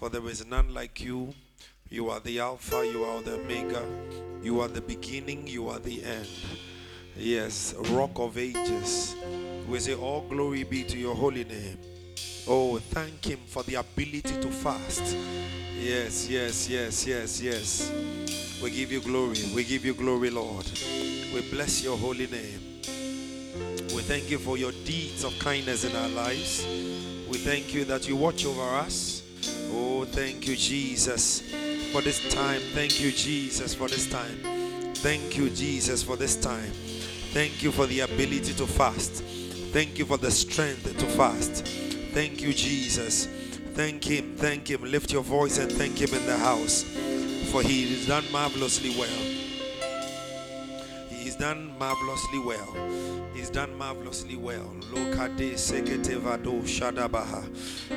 for there is none like you. You are the Alpha, you are the Omega, you are the beginning, you are the end. Yes, Rock of Ages. We say, All glory be to your holy name. Oh, thank Him for the ability to fast. Yes, yes, yes, yes, yes. We give you glory. We give you glory, Lord. We bless your holy name. We thank you for your deeds of kindness in our lives. We thank you that you watch over us. Oh, thank you, Jesus, for this time. Thank you, Jesus, for this time. Thank you, Jesus, for this time. Thank you for the ability to fast. Thank you for the strength to fast. Thank you, Jesus. Thank Him. Thank Him. Lift your voice and thank Him in the house. For He has done marvelously well. Done marvelously well. He's done marvelously well.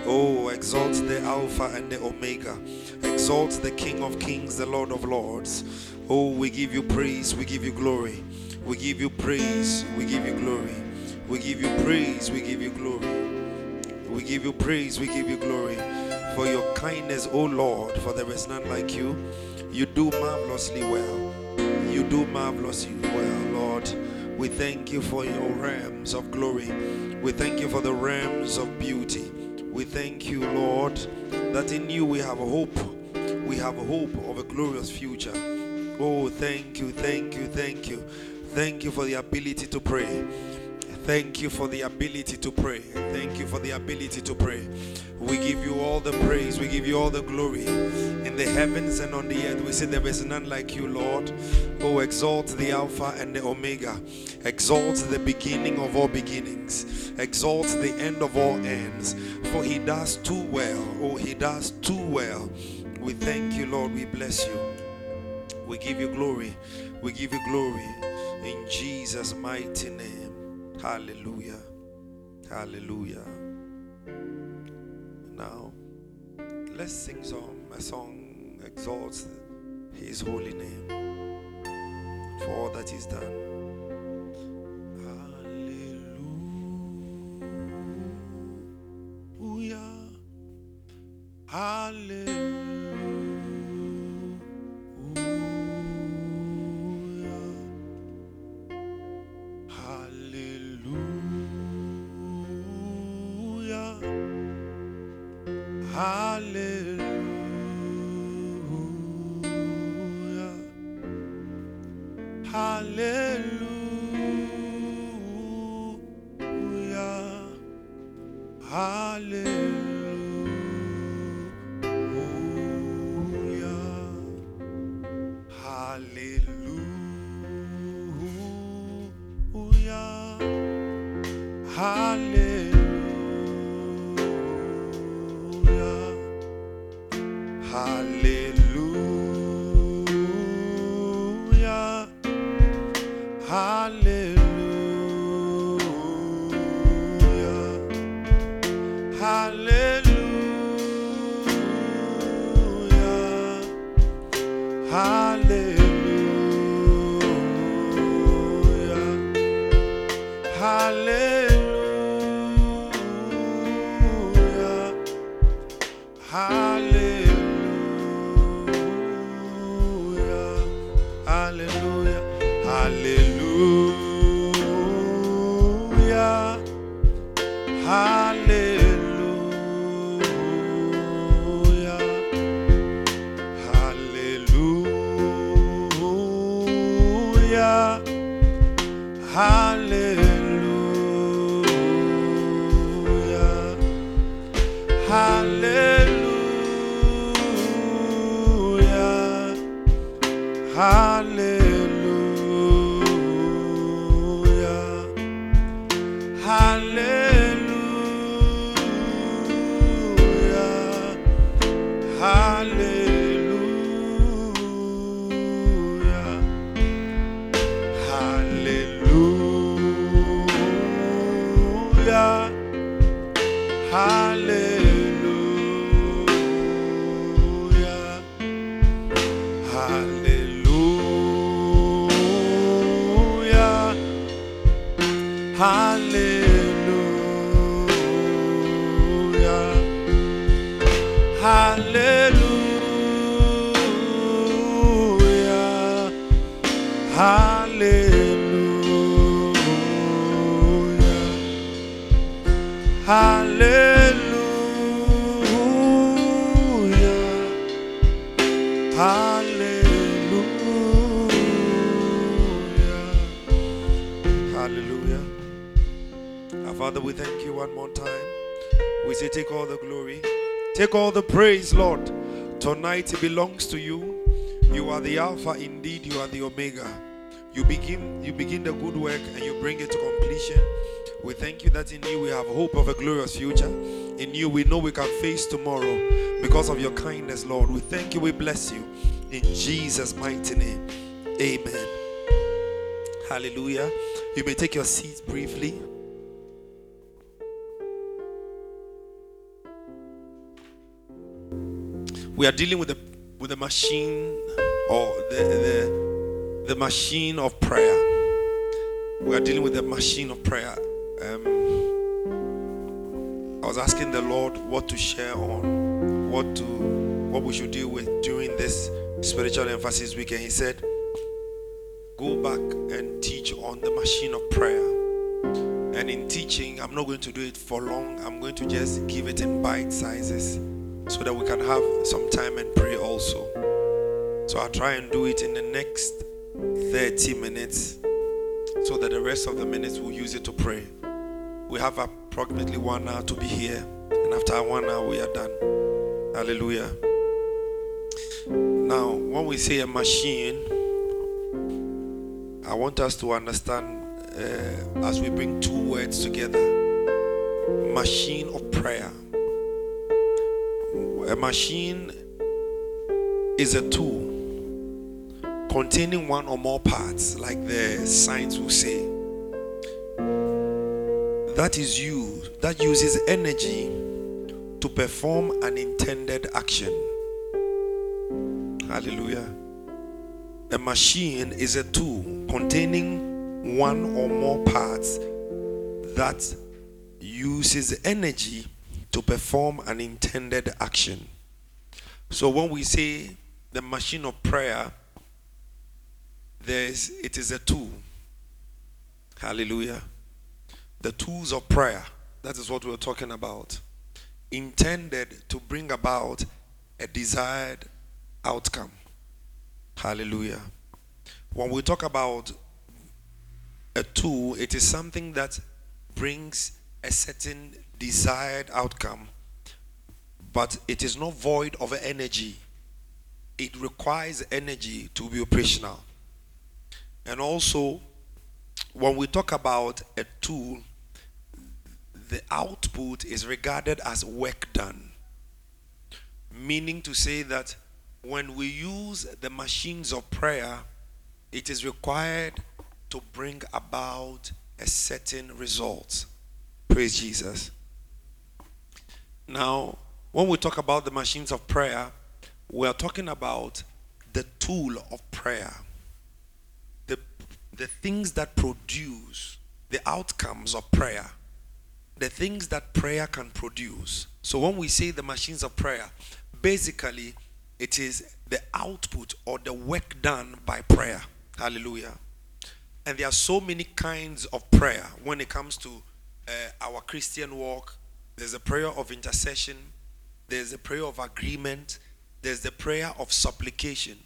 Oh, exalt the Alpha and the Omega. Exalt the King of Kings, the Lord of Lords. Oh, we give you praise. We give you glory. We give you praise. We give you glory. We give you praise. We give you glory. We give you praise, we give you glory for your kindness, O Lord, for there is none like you. You do marvelously well. You do marvelously well, Lord. We thank you for your realms of glory. We thank you for the realms of beauty. We thank you, Lord, that in you we have hope. We have hope of a glorious future. Oh, thank you, thank you, thank you. Thank you for the ability to pray. Thank you for the ability to pray. Thank you for the ability to pray. We give you all the praise. We give you all the glory. In the heavens and on the earth, we say there is none like you, Lord. Oh, exalt the Alpha and the Omega. Exalt the beginning of all beginnings. Exalt the end of all ends. For he does too well. Oh, he does too well. We thank you, Lord. We bless you. We give you glory. We give you glory. In Jesus' mighty name. Hallelujah. Hallelujah. Now, let's sing some a song exalts his holy name for all that he's done. Hallelujah. Hallelujah. Tonight belongs to you. You are the Alpha, indeed, you are the Omega. You begin, you begin the good work and you bring it to completion. We thank you that in you we have hope of a glorious future. In you we know we can face tomorrow because of your kindness, Lord. We thank you, we bless you. In Jesus' mighty name. Amen. Hallelujah. You may take your seats briefly. We are dealing with the with the machine or the, the the machine of prayer. We are dealing with the machine of prayer. Um, I was asking the Lord what to share on, what to what we should deal with during this spiritual emphasis weekend. He said, Go back and teach on the machine of prayer. And in teaching, I'm not going to do it for long. I'm going to just give it in bite sizes so that we can have some time and pray also. So I'll try and do it in the next 30 minutes so that the rest of the minutes we'll use it to pray. We have approximately one hour to be here, and after one hour, we are done. Hallelujah. Now, when we say a machine, I want us to understand uh, as we bring two words together machine of prayer a machine is a tool containing one or more parts, like the science will say, that is used, that uses energy to perform an intended action. Hallelujah. A machine is a tool containing one or more parts that uses energy to perform an intended action. So when we say the machine of prayer, there's it is a tool. Hallelujah. The tools of prayer. That is what we're talking about. Intended to bring about a desired outcome. Hallelujah. When we talk about a tool, it is something that brings a certain desired outcome, but it is not void of energy. It requires energy to be operational. And also, when we talk about a tool, the output is regarded as work done. Meaning to say that when we use the machines of prayer, it is required to bring about a certain result. Praise Jesus. Now, when we talk about the machines of prayer, we are talking about the tool of prayer. The, the things that produce the outcomes of prayer. The things that prayer can produce. So when we say the machines of prayer, basically it is the output or the work done by prayer. Hallelujah. And there are so many kinds of prayer when it comes to uh, our Christian walk there's a prayer of intercession, there's a prayer of agreement, there's the prayer of supplication,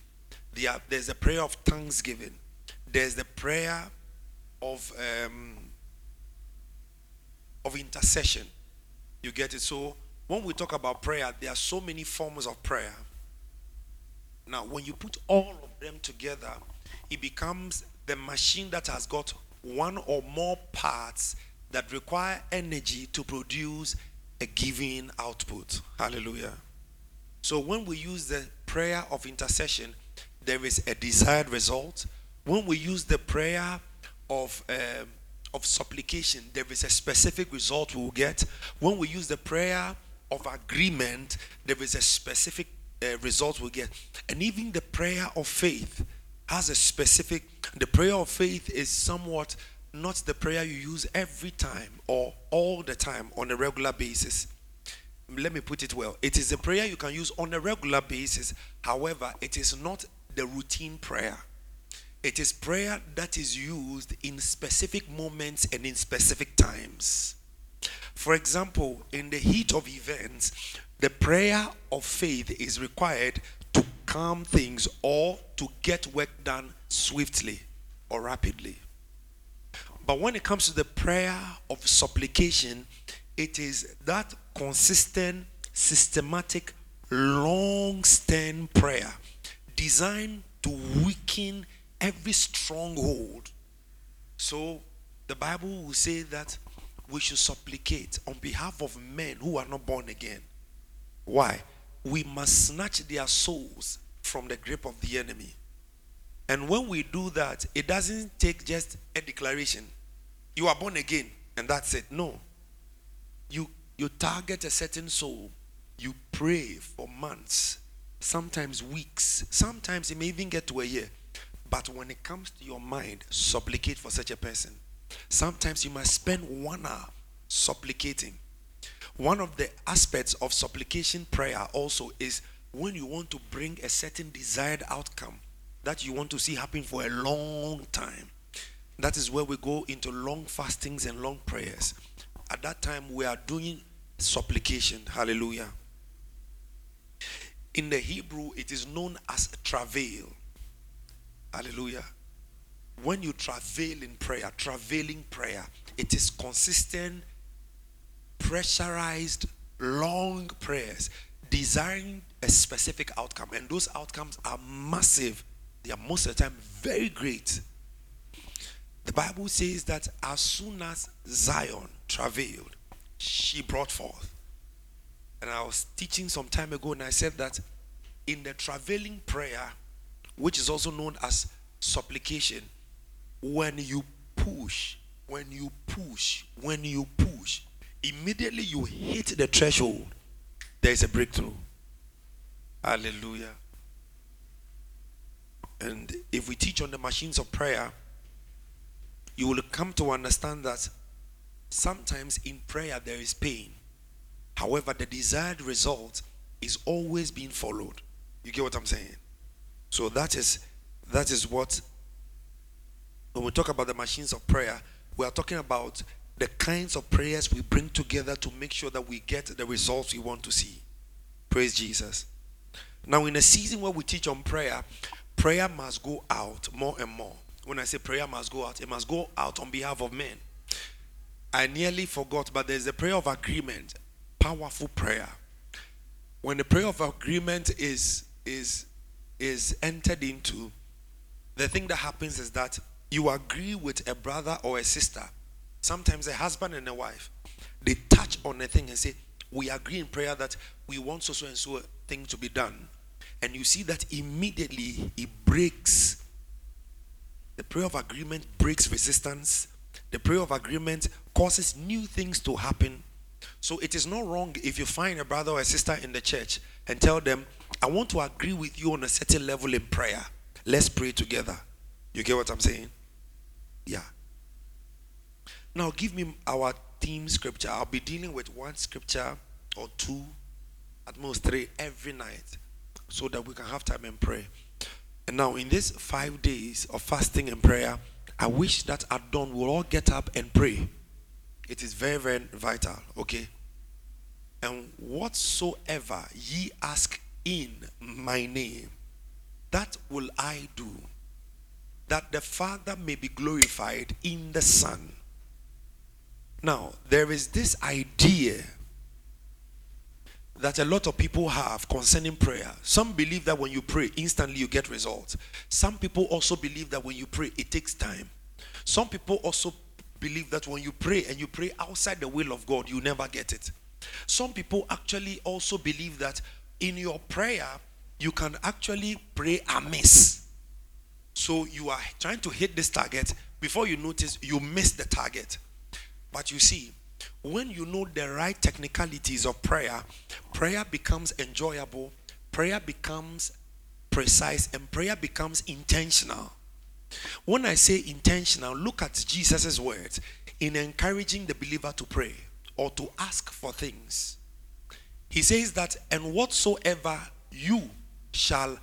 there's a prayer of thanksgiving, there's the prayer of um, of intercession. You get it? So when we talk about prayer, there are so many forms of prayer. Now, when you put all of them together, it becomes the machine that has got one or more parts that require energy to produce a given output. Hallelujah. So when we use the prayer of intercession, there is a desired result. When we use the prayer of um, of supplication, there is a specific result we will get. When we use the prayer of agreement, there is a specific uh, result we get. And even the prayer of faith has a specific. The prayer of faith is somewhat not the prayer you use every time or all the time on a regular basis. let me put it well. It is a prayer you can use on a regular basis. However, it is not the routine prayer. It is prayer that is used in specific moments and in specific times. For example, in the heat of events, the prayer of faith is required to calm things or to get work done swiftly or rapidly. But when it comes to the prayer of supplication, it is that consistent, systematic, long standing prayer designed to weaken every stronghold. So the Bible will say that we should supplicate on behalf of men who are not born again. Why? We must snatch their souls from the grip of the enemy. And when we do that, it doesn't take just a declaration. You are born again, and that's it. No. You you target a certain soul, you pray for months, sometimes weeks, sometimes it may even get to a year. But when it comes to your mind, supplicate for such a person. Sometimes you must spend one hour supplicating. One of the aspects of supplication prayer also is when you want to bring a certain desired outcome that you want to see happen for a long time. That is where we go into long fastings and long prayers. At that time, we are doing supplication. Hallelujah. In the Hebrew, it is known as travail. Hallelujah. When you travail in prayer, travailing prayer, it is consistent, pressurized, long prayers desiring a specific outcome. And those outcomes are massive. They are most of the time very great. The Bible says that as soon as Zion travailed, she brought forth. And I was teaching some time ago, and I said that in the travailing prayer, which is also known as supplication, when you push, when you push, when you push, immediately you hit the threshold, there is a breakthrough. Hallelujah. And if we teach on the machines of prayer, you will come to understand that sometimes in prayer there is pain. However, the desired result is always being followed. You get what I'm saying? So that is that is what when we talk about the machines of prayer, we are talking about the kinds of prayers we bring together to make sure that we get the results we want to see. Praise Jesus. Now, in a season where we teach on prayer, prayer must go out more and more. When I say prayer must go out, it must go out on behalf of men. I nearly forgot, but there's a prayer of agreement, powerful prayer. When the prayer of agreement is is is entered into, the thing that happens is that you agree with a brother or a sister, sometimes a husband and a wife, they touch on a thing and say, We agree in prayer that we want so so and so thing to be done. And you see that immediately it breaks. The prayer of agreement breaks resistance. The prayer of agreement causes new things to happen. So it is not wrong if you find a brother or a sister in the church and tell them, I want to agree with you on a certain level in prayer. Let's pray together. You get what I'm saying? Yeah. Now give me our theme scripture. I'll be dealing with one scripture or two, at most three every night, so that we can have time and pray. And now in these five days of fasting and prayer, I wish that at dawn we'll all get up and pray. It is very, very vital, okay? And whatsoever ye ask in my name, that will I do that the Father may be glorified in the Son. Now, there is this idea that a lot of people have concerning prayer. Some believe that when you pray, instantly you get results. Some people also believe that when you pray, it takes time. Some people also believe that when you pray and you pray outside the will of God, you never get it. Some people actually also believe that in your prayer, you can actually pray amiss. So you are trying to hit this target. Before you notice, you miss the target. But you see, when you know the right technicalities of prayer, prayer becomes enjoyable, prayer becomes precise, and prayer becomes intentional. When I say intentional, look at Jesus' words in encouraging the believer to pray or to ask for things. he says that, and whatsoever you shall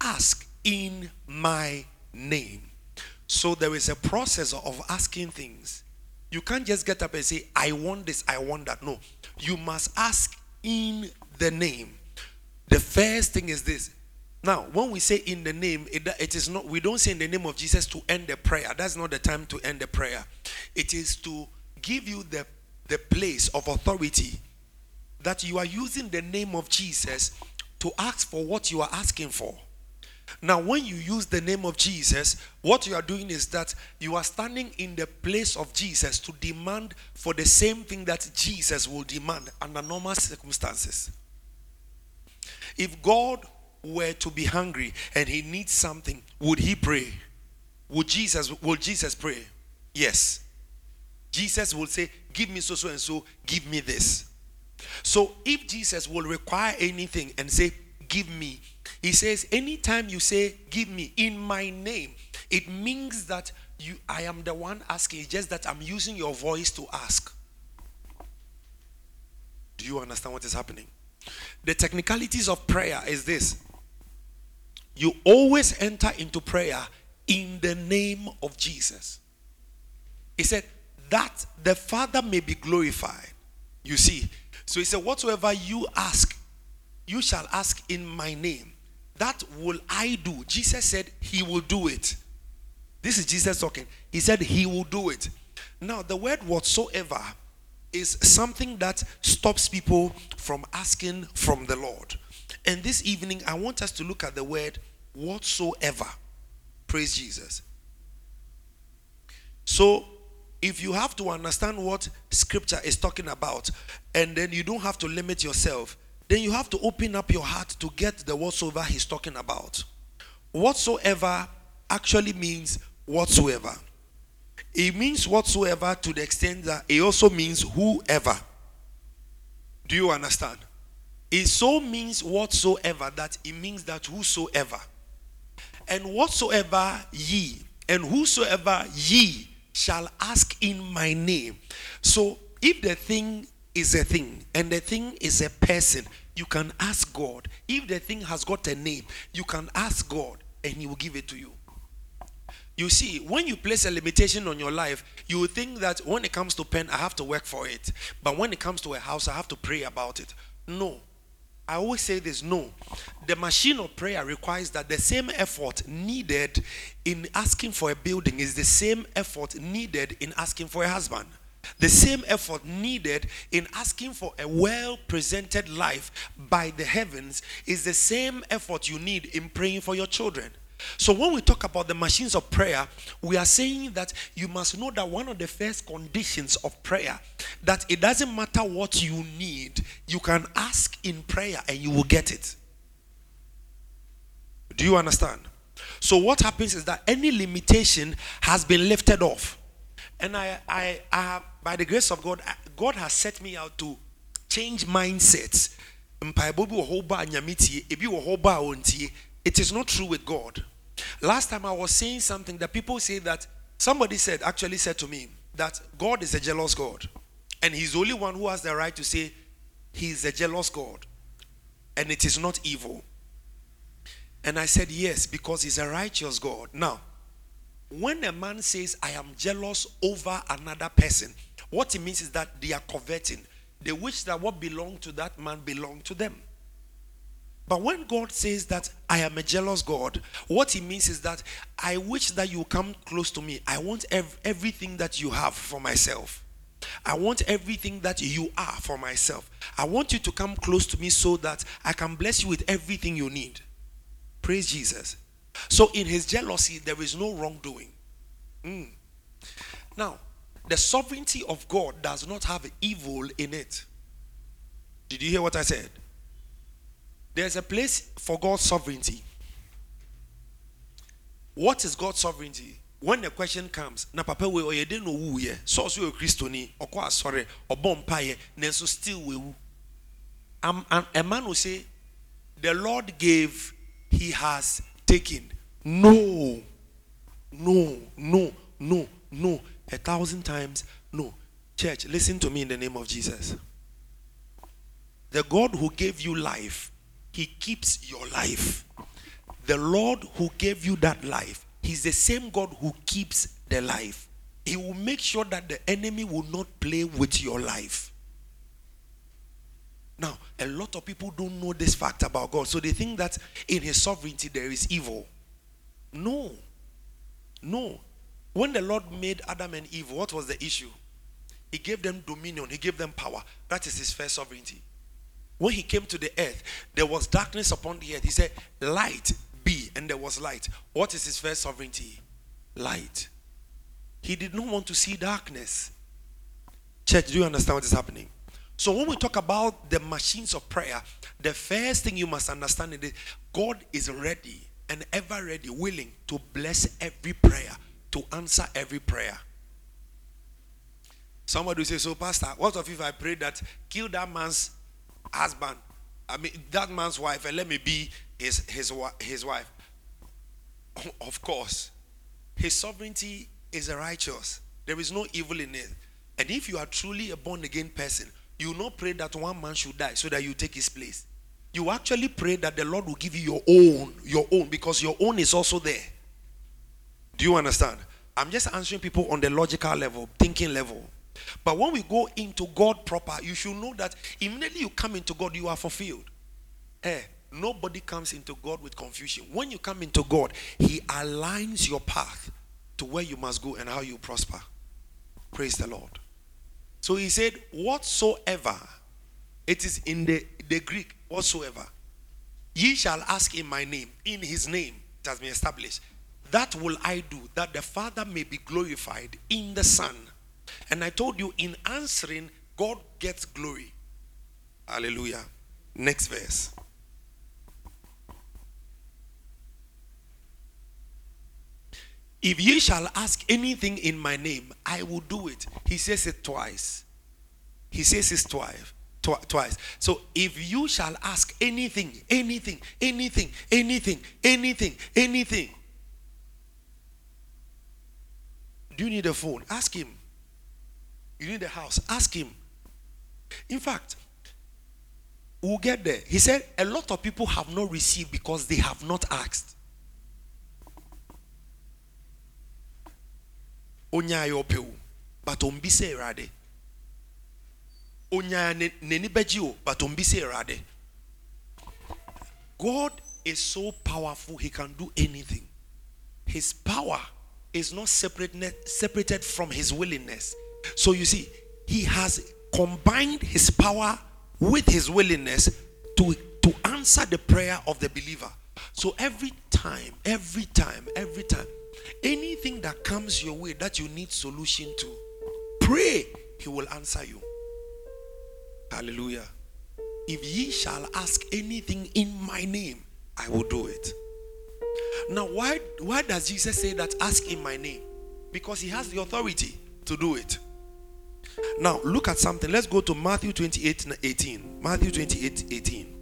ask in my name. So there is a process of asking things. You can't just get up and say, I want this, I want that. No. You must ask in the name. The first thing is this. Now, when we say in the name, it, it is not, we don't say in the name of Jesus to end the prayer. That's not the time to end the prayer. It is to give you the, the place of authority that you are using the name of Jesus to ask for what you are asking for. Now, when you use the name of Jesus, what you are doing is that you are standing in the place of Jesus to demand for the same thing that Jesus will demand under normal circumstances. If God were to be hungry and he needs something, would he pray? Would Jesus will Jesus pray? Yes. Jesus will say, Give me so so and so, give me this. So if Jesus will require anything and say, Give me, he says, anytime you say, Give me in my name, it means that you I am the one asking. It's just that I'm using your voice to ask. Do you understand what is happening? The technicalities of prayer is this. You always enter into prayer in the name of Jesus. He said, that the Father may be glorified. You see, so he said, Whatsoever you ask, you shall ask in my name. That will I do. Jesus said he will do it. This is Jesus talking. He said he will do it. Now, the word whatsoever is something that stops people from asking from the Lord. And this evening, I want us to look at the word whatsoever. Praise Jesus. So, if you have to understand what scripture is talking about, and then you don't have to limit yourself, then you have to open up your heart to get the whatsoever he's talking about. Whatsoever actually means whatsoever. It means whatsoever to the extent that it also means whoever. Do you understand? It so means whatsoever that it means that whosoever. And whatsoever ye, and whosoever ye shall ask in my name. So if the thing is a thing and the thing is a person, you can ask God. If the thing has got a name, you can ask God and He will give it to you. You see, when you place a limitation on your life, you think that when it comes to pen, I have to work for it. But when it comes to a house, I have to pray about it. No. I always say this no. The machine of prayer requires that the same effort needed in asking for a building is the same effort needed in asking for a husband. The same effort needed in asking for a well presented life by the heavens is the same effort you need in praying for your children. So when we talk about the machines of prayer, we are saying that you must know that one of the first conditions of prayer that it doesn't matter what you need, you can ask in prayer and you will get it. Do you understand? So what happens is that any limitation has been lifted off. And I I, I have, by the grace of God, God has set me out to change mindsets. It is not true with God. Last time I was saying something that people say that somebody said, actually said to me, that God is a jealous God. And He's the only one who has the right to say He's a jealous God. And it is not evil. And I said, yes, because He's a righteous God. Now, when a man says, I am jealous over another person, what it means is that they are coveting. They wish that what belonged to that man belonged to them. But when God says that I am a jealous God, what he means is that I wish that you come close to me. I want ev- everything that you have for myself. I want everything that you are for myself. I want you to come close to me so that I can bless you with everything you need. Praise Jesus. So, in his jealousy, there is no wrongdoing. Mm. Now, the sovereignty of God does not have evil in it. Did you hear what I said? There's a place for God's sovereignty. What is God's sovereignty? When the question comes, na papa we oye de no wu ye, so so Christoni, okọ asore, obọ mpaye, nenso still we wu. A man will say, the Lord gave, he has taken. No, no, no, no, no. A thousand times, no. Church, listen to me in the name of Jesus. the God who gave you life, He keeps your life. The Lord who gave you that life, He's the same God who keeps the life. He will make sure that the enemy will not play with your life. Now, a lot of people don't know this fact about God. So they think that in His sovereignty there is evil. No. No. When the Lord made Adam and Eve, what was the issue? He gave them dominion, He gave them power. That is His first sovereignty. When He came to the earth, there was darkness upon the earth. He said, Light be, and there was light. What is His first sovereignty? Light. He did not want to see darkness. Church, do you understand what is happening? So when we talk about the machines of prayer, the first thing you must understand is God is ready and ever ready, willing to bless every prayer, to answer every prayer. Somebody will say, So, Pastor, what if I pray that kill that man's husband? I mean, that man's wife, and let me be his, his, his wife. Of course, his sovereignty is righteous, there is no evil in it. And if you are truly a born again person, you will not pray that one man should die so that you take his place. You actually pray that the Lord will give you your own, your own, because your own is also there. Do you understand? I'm just answering people on the logical level, thinking level. But when we go into God proper, you should know that immediately you come into God, you are fulfilled. Eh, nobody comes into God with confusion. When you come into God, He aligns your path to where you must go and how you prosper. Praise the Lord. So he said, Whatsoever, it is in the, the Greek, whatsoever, ye shall ask in my name, in his name, it has been established. That will I do, that the Father may be glorified in the Son. And I told you, in answering, God gets glory. Hallelujah. Next verse. If ye shall ask anything in my name, I will do it. He says it twice. He says it twice. twice. So if you shall ask anything, anything, anything, anything, anything, anything, do you need a phone? Ask him. You need a house? Ask him. In fact, we'll get there. He said a lot of people have not received because they have not asked. but but god is so powerful he can do anything his power is not separated from his willingness so you see he has combined his power with his willingness to to answer the prayer of the believer so every time every time every time Anything that comes your way that you need solution to, pray, he will answer you. Hallelujah. If ye shall ask anything in my name, I will do it. Now, why, why does Jesus say that ask in my name? Because he has the authority to do it. Now, look at something. Let's go to Matthew 28 18. Matthew 28 18.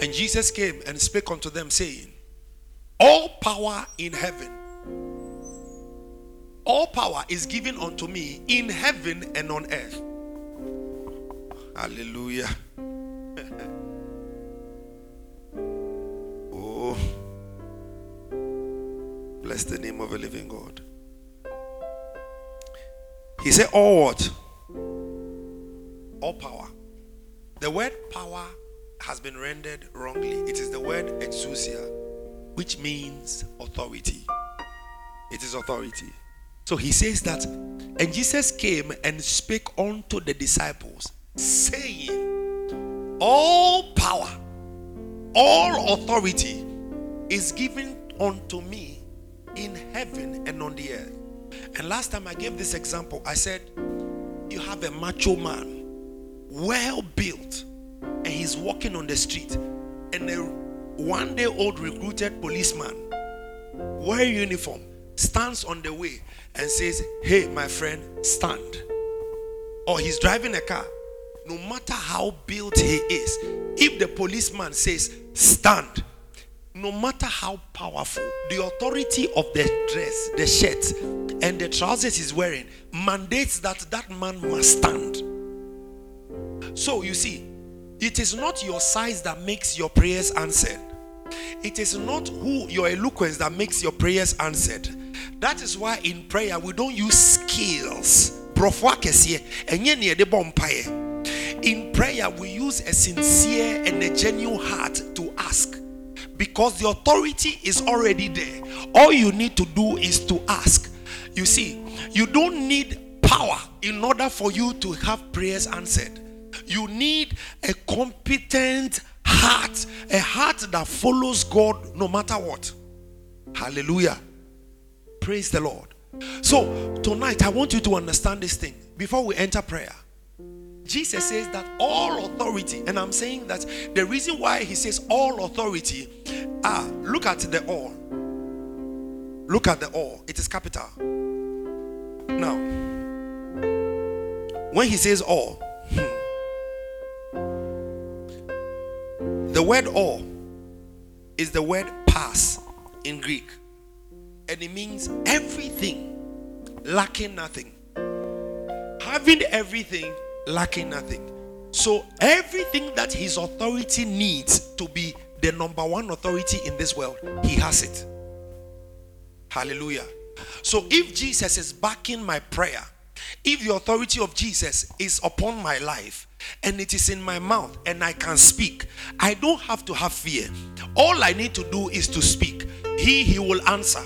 And Jesus came and spake unto them, saying, All power in heaven, all power is given unto me in heaven and on earth. Hallelujah. Bless the name of the living God. He said, All what? All power. The word power has been rendered wrongly. It is the word exousia, which means authority. It is authority. So he says that, and Jesus came and spake unto the disciples, saying, All power, all authority is given unto me in heaven and on the earth. And last time I gave this example, I said, You have a macho man, well built and he's walking on the street, and a one day old recruited policeman wearing uniform stands on the way and says, Hey, my friend, stand. Or he's driving a car. No matter how built he is, if the policeman says, Stand, no matter how powerful, the authority of the dress, the shirt, and the trousers he's wearing mandates that that man must stand. So you see, it is not your size that makes your prayers answered. It is not who your eloquence that makes your prayers answered. That is why in prayer we don't use skills. In prayer, we use a sincere and a genuine heart to ask because the authority is already there. All you need to do is to ask. You see, you don't need power in order for you to have prayers answered. You need a competent heart, a heart that follows God no matter what. Hallelujah. Praise the Lord. So, tonight I want you to understand this thing before we enter prayer. Jesus says that all authority, and I'm saying that the reason why he says all authority, ah, look at the all. Look at the all. It is capital. Now, when he says all, hmm, the word all is the word pas in Greek, and it means everything, lacking nothing. Having everything, lacking nothing. So, everything that his authority needs to be the number one authority in this world, he has it. Hallelujah. So if Jesus is backing my prayer, if the authority of Jesus is upon my life and it is in my mouth and I can speak, I don't have to have fear. All I need to do is to speak. He he will answer.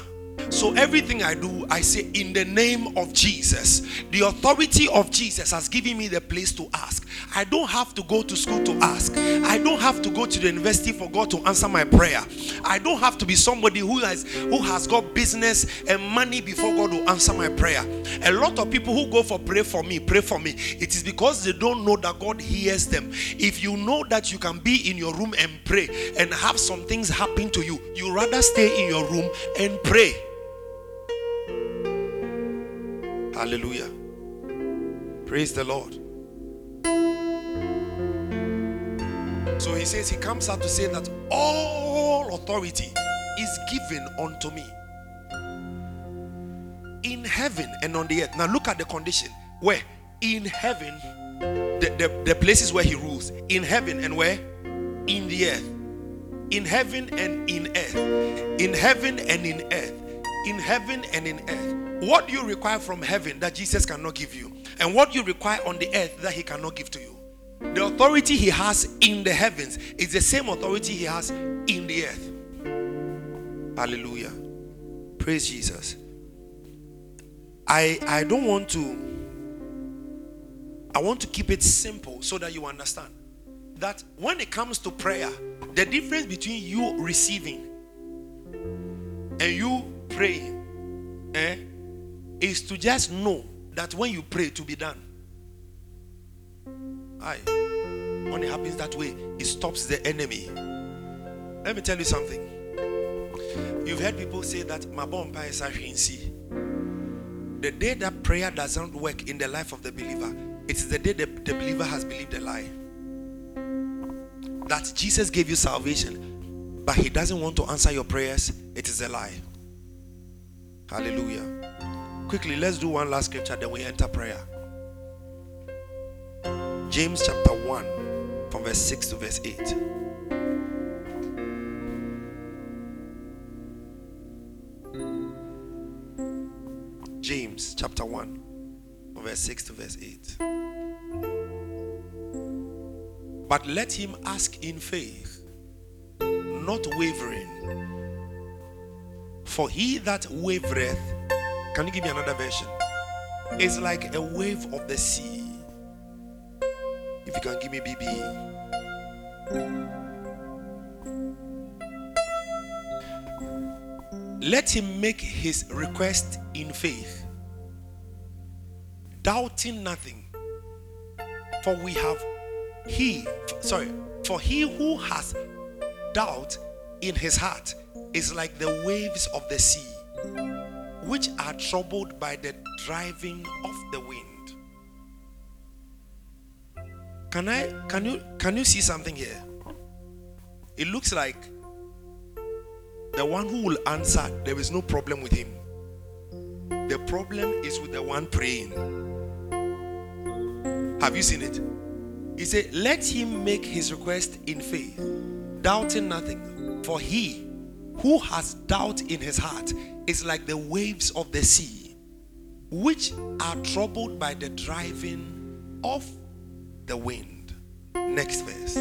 So everything I do, I say in the name of Jesus. The authority of Jesus has given me the place to ask. I don't have to go to school to ask. I don't have to go to the university for God to answer my prayer. I don't have to be somebody who has who has got business and money before God will answer my prayer. A lot of people who go for pray for me, pray for me. It is because they don't know that God hears them. If you know that you can be in your room and pray and have some things happen to you, you rather stay in your room and pray. Hallelujah. Praise the Lord. So he says, He comes out to say that all authority is given unto me in heaven and on the earth. Now look at the condition where in heaven, the, the, the places where he rules, in heaven and where? In the earth. In heaven and in earth. In heaven and in earth. In heaven and in earth. What you require from heaven that Jesus cannot give you? And what you require on the earth that he cannot give to you? The authority he has in the heavens is the same authority he has in the earth. Hallelujah. Praise Jesus. I I don't want to I want to keep it simple so that you understand that when it comes to prayer, the difference between you receiving and you praying eh, is to just know that when you pray to be done. Aye. When it happens that way, it stops the enemy. Let me tell you something. You've heard people say that my bomb is The day that prayer doesn't work in the life of the believer, it's the day the, the believer has believed a lie. That Jesus gave you salvation, but he doesn't want to answer your prayers, it is a lie. Hallelujah. Quickly, let's do one last scripture, then we enter prayer. James chapter 1, from verse 6 to verse 8. James chapter 1, from verse 6 to verse 8. But let him ask in faith, not wavering. For he that wavereth can you give me another version? It's like a wave of the sea. If you can give me BB. Let him make his request in faith, doubting nothing. For we have he, sorry, for he who has doubt in his heart is like the waves of the sea which are troubled by the driving of the wind. Can I can you can you see something here? It looks like the one who will answer, there is no problem with him. The problem is with the one praying. Have you seen it? He said, Let him make his request in faith, doubting nothing. For he who has doubt in his heart is like the waves of the sea, which are troubled by the driving of the wind. Next verse.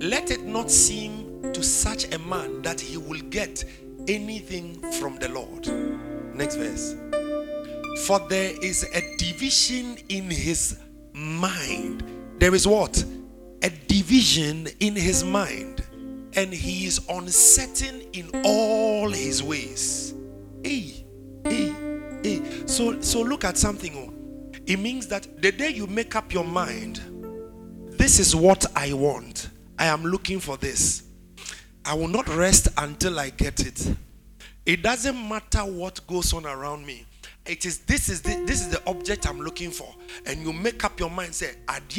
Let it not seem to such a man that he will get anything from the Lord. Next verse. For there is a division in his mind. There is what? A division in his mind. And he is uncertain in all his ways. Hey, hey, hey. So, so look at something. Oh. It means that the day you make up your mind, this is what I want. I am looking for this. I will not rest until I get it. It doesn't matter what goes on around me it is this is the this is the object I'm looking for, and you make up your mind. Say,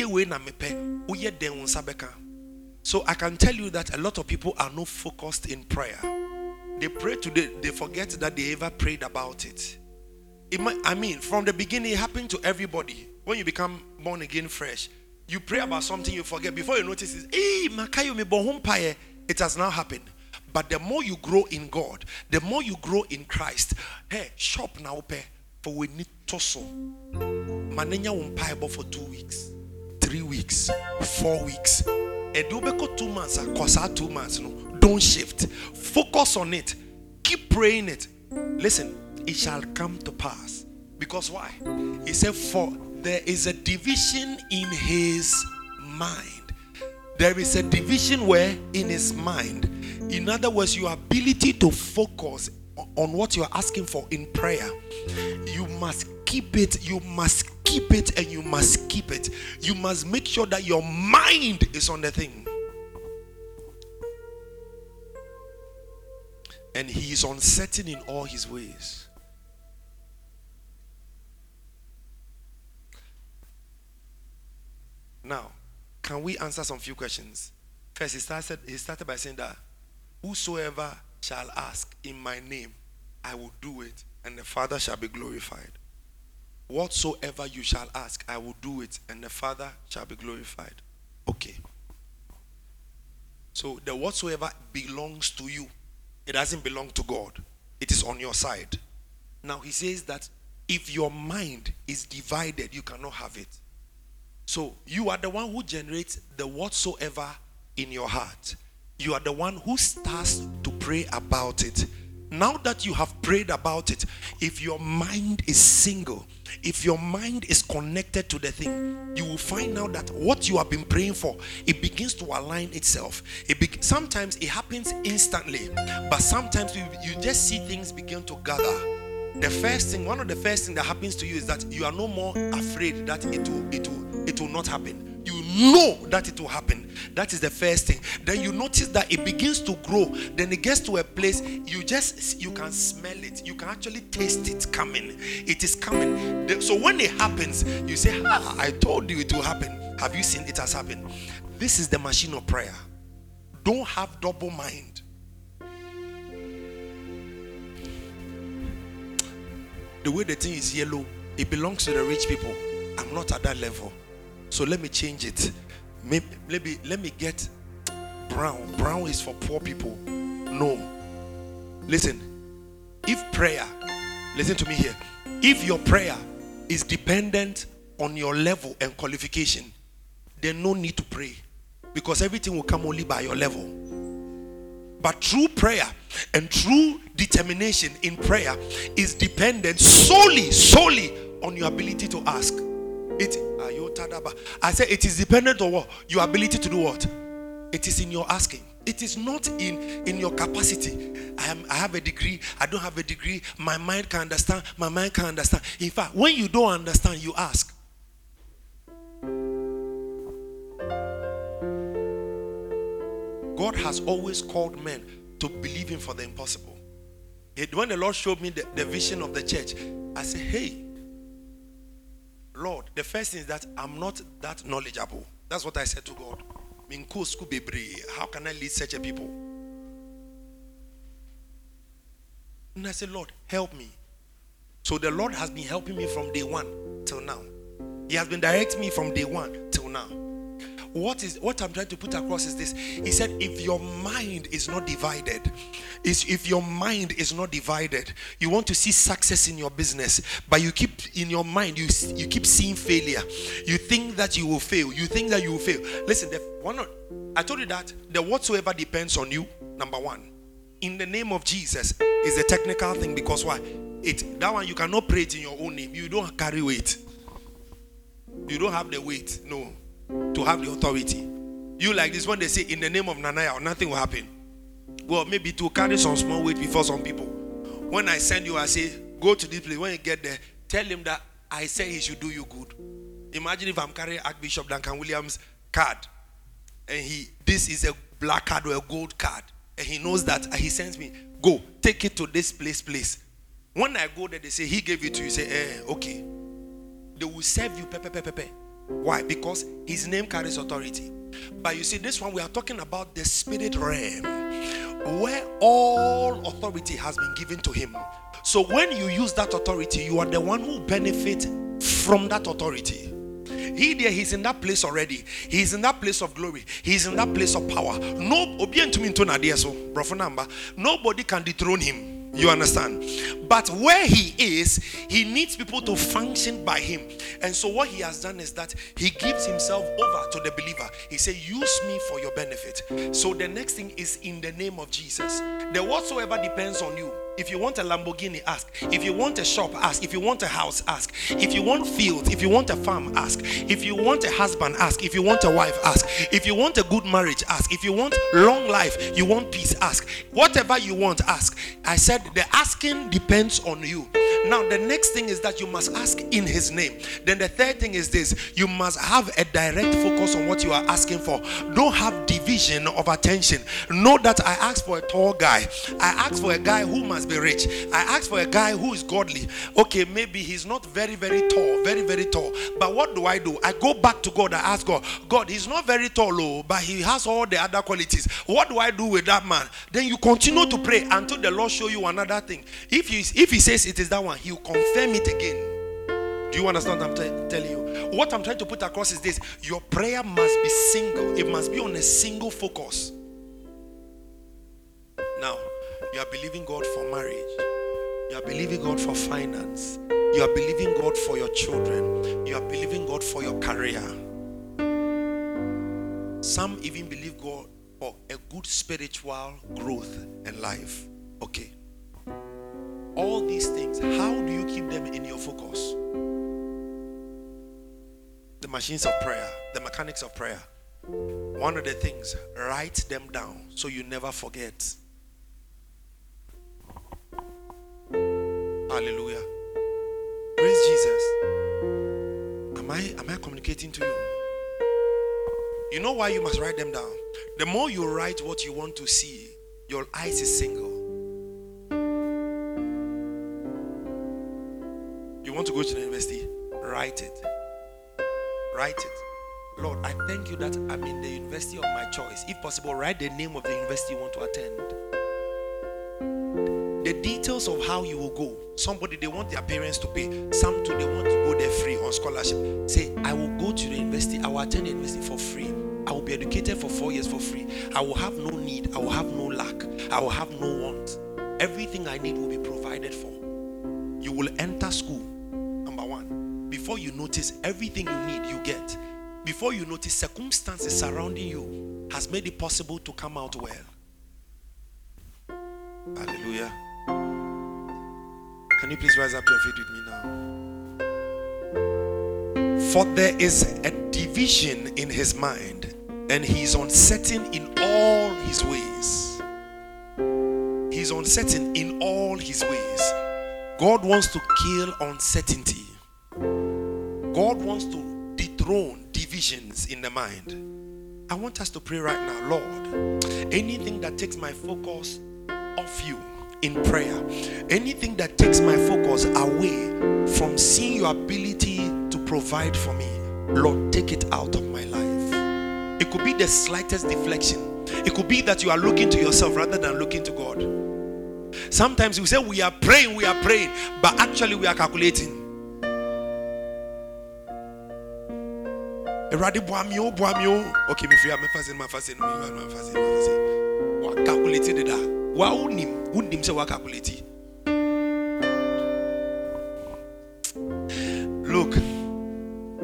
we na mepe uye So I can tell you that a lot of people are not focused in prayer. They pray today, they forget that they ever prayed about it. it might, I mean, from the beginning, it happened to everybody. When you become born again fresh, you pray about something you forget. Before you notice, it, hey, it has now happened. But the more you grow in God, the more you grow in Christ. Hey, shop now, for we need to so manenya wo mpaebɔ for two weeks three weeks four weeks wobɛkɔ two months a two months no don't shift. Focus on it. Keep praying it. Listen it shall come to pass. Because why? He said for there is a division in his mind. There is a division where? In his mind. In other words your ability to focus on what you're asking for in prayer, you must keep it, you must keep it, and you must keep it. You must make sure that your mind is on the thing. And he is uncertain in all his ways. Now, can we answer some few questions? First, he started, he started by saying that whosoever shall ask in my name, I will do it, and the Father shall be glorified. Whatsoever you shall ask, I will do it, and the Father shall be glorified. Okay. So the whatsoever belongs to you. It doesn't belong to God. It is on your side. Now he says that if your mind is divided, you cannot have it. So you are the one who generates the whatsoever in your heart. You are the one who starts to pray about it. Now that you have prayed about it, if your mind is single, if your mind is connected to the thing, you will find out that what you have been praying for, it begins to align itself. It be- sometimes it happens instantly, but sometimes you, you just see things begin to gather. The first thing, one of the first things that happens to you is that you are no more afraid that it will, it will, it will not happen know that it will happen. That is the first thing. Then you notice that it begins to grow. Then it gets to a place you just you can smell it. You can actually taste it coming. It is coming. So when it happens, you say, "Ah, I told you it will happen." Have you seen it has happened? This is the machine of prayer. Don't have double mind. The way the thing is yellow, it belongs to the rich people. I'm not at that level. So let me change it. Maybe, maybe let me get brown. Brown is for poor people. No. Listen, if prayer, listen to me here. If your prayer is dependent on your level and qualification, then no need to pray because everything will come only by your level. But true prayer and true determination in prayer is dependent solely, solely on your ability to ask. It I said it is dependent on what? Your ability to do what? It is in your asking. It is not in in your capacity. I am I have a degree, I don't have a degree, my mind can understand, my mind can understand. In fact, when you don't understand, you ask. God has always called men to believe him for the impossible. When the Lord showed me the, the vision of the church, I said, Hey, Lord, the first thing is that I'm not that knowledgeable. That's what I said to God. How can I lead such a people? And I said, Lord, help me. So the Lord has been helping me from day one till now. He has been directing me from day one till now. What is what I'm trying to put across is this. He said, if your mind is not divided, is if your mind is not divided, you want to see success in your business, but you keep in your mind, you you keep seeing failure. You think that you will fail. You think that you will fail. Listen, the one I told you that the whatsoever depends on you, number one. In the name of Jesus is a technical thing because why? It that one you cannot pray it in your own name. You don't carry weight. You don't have the weight, no, to have the authority. You like this when they say in the name of Nanaya, nothing will happen. Well, maybe to carry some small weight before some people. When I send you, I say, go to this place. When you get there, tell him that I say he should do you good. Imagine if I'm carrying Archbishop Duncan Williams' card, and he this is a black card or a gold card, and he knows that he sends me, go take it to this place, place. When I go there, they say he gave it to you. Say, eh, okay. They will serve you, pepe, pepe. Why? Because his name carries authority. But you see, this one we are talking about the spirit realm where all authority has been given to him. So when you use that authority, you are the one who benefit from that authority. He there, he's in that place already. He's in that place of glory. He's in that place of power. No, nobody can dethrone him. You understand? But where he is, he needs people to function by him. And so what he has done is that he gives himself over to the believer. He said, Use me for your benefit. So the next thing is in the name of Jesus. The whatsoever depends on you. If you want a Lamborghini, ask. If you want a shop, ask. If you want a house, ask. If you want fields, if you want a farm, ask. If you want a husband, ask. If you want a wife, ask. If you want a good marriage, ask. If you want long life, you want peace, ask. Whatever you want, ask. I said the asking depends on you. Now, the next thing is that you must ask in His name. Then the third thing is this you must have a direct focus on what you are asking for. Don't have division of attention. Know that I asked for a tall guy, I asked for a guy who must be rich. I asked for a guy who is godly. Okay, maybe he's not very, very tall, very, very tall. But what do I do? I go back to God. I ask God, God, he's not very tall, oh, but he has all the other qualities. What do I do with that man? Then you continue to pray until the Lord show you another thing. If he, if he says it is that one, he'll confirm it again. Do you understand what I'm t- telling you? What I'm trying to put across is this your prayer must be single, it must be on a single focus. Now, you are believing God for marriage. You are believing God for finance. You are believing God for your children. You are believing God for your career. Some even believe God for a good spiritual growth and life. Okay. All these things, how do you keep them in your focus? The machines of prayer, the mechanics of prayer. One of the things, write them down so you never forget. Hallelujah. Praise Jesus. Am I am I communicating to you? You know why you must write them down? The more you write what you want to see, your eyes is single. You want to go to the university? Write it. Write it. Lord, I thank you that I'm in the university of my choice. If possible, write the name of the university you want to attend details of how you will go. Somebody they want their parents to pay, some too they want to go there free on scholarship. Say, I will go to the university, I will attend the university for free. I will be educated for four years for free. I will have no need, I will have no lack, I will have no want. Everything I need will be provided for. You will enter school, number one. Before you notice everything you need, you get. Before you notice circumstances surrounding you has made it possible to come out well. Hallelujah. Can you please rise up your feet with me now? For there is a division in his mind, and he's uncertain in all his ways. He's uncertain in all his ways. God wants to kill uncertainty. God wants to dethrone divisions in the mind. I want us to pray right now, Lord. Anything that takes my focus off you in prayer. Anything that takes my focus away from seeing your ability to provide for me, Lord, take it out of my life. It could be the slightest deflection. It could be that you are looking to yourself rather than looking to God. Sometimes we say we are praying, we are praying, but actually we are calculating. Eradi buamio oh, buamio. Oh. Okay, me free me fasin me fasin me fasin me fasin. Wa calculate de da. Wa unim se wa. Look,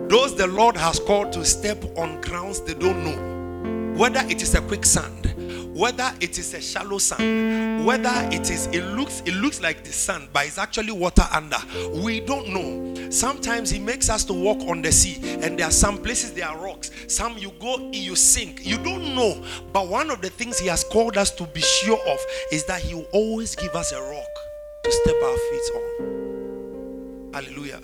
those the Lord has called to step on grounds they don't know, whether it is a quicksand, whether it is a shallow sand, whether it is it looks it looks like the sand, but it's actually water under. We don't know. Sometimes He makes us to walk on the sea, and there are some places there are rocks. Some you go, you sink. You don't know. But one of the things He has called us to be sure of is that He will always give us a rock to step our feet on. Hallelujah.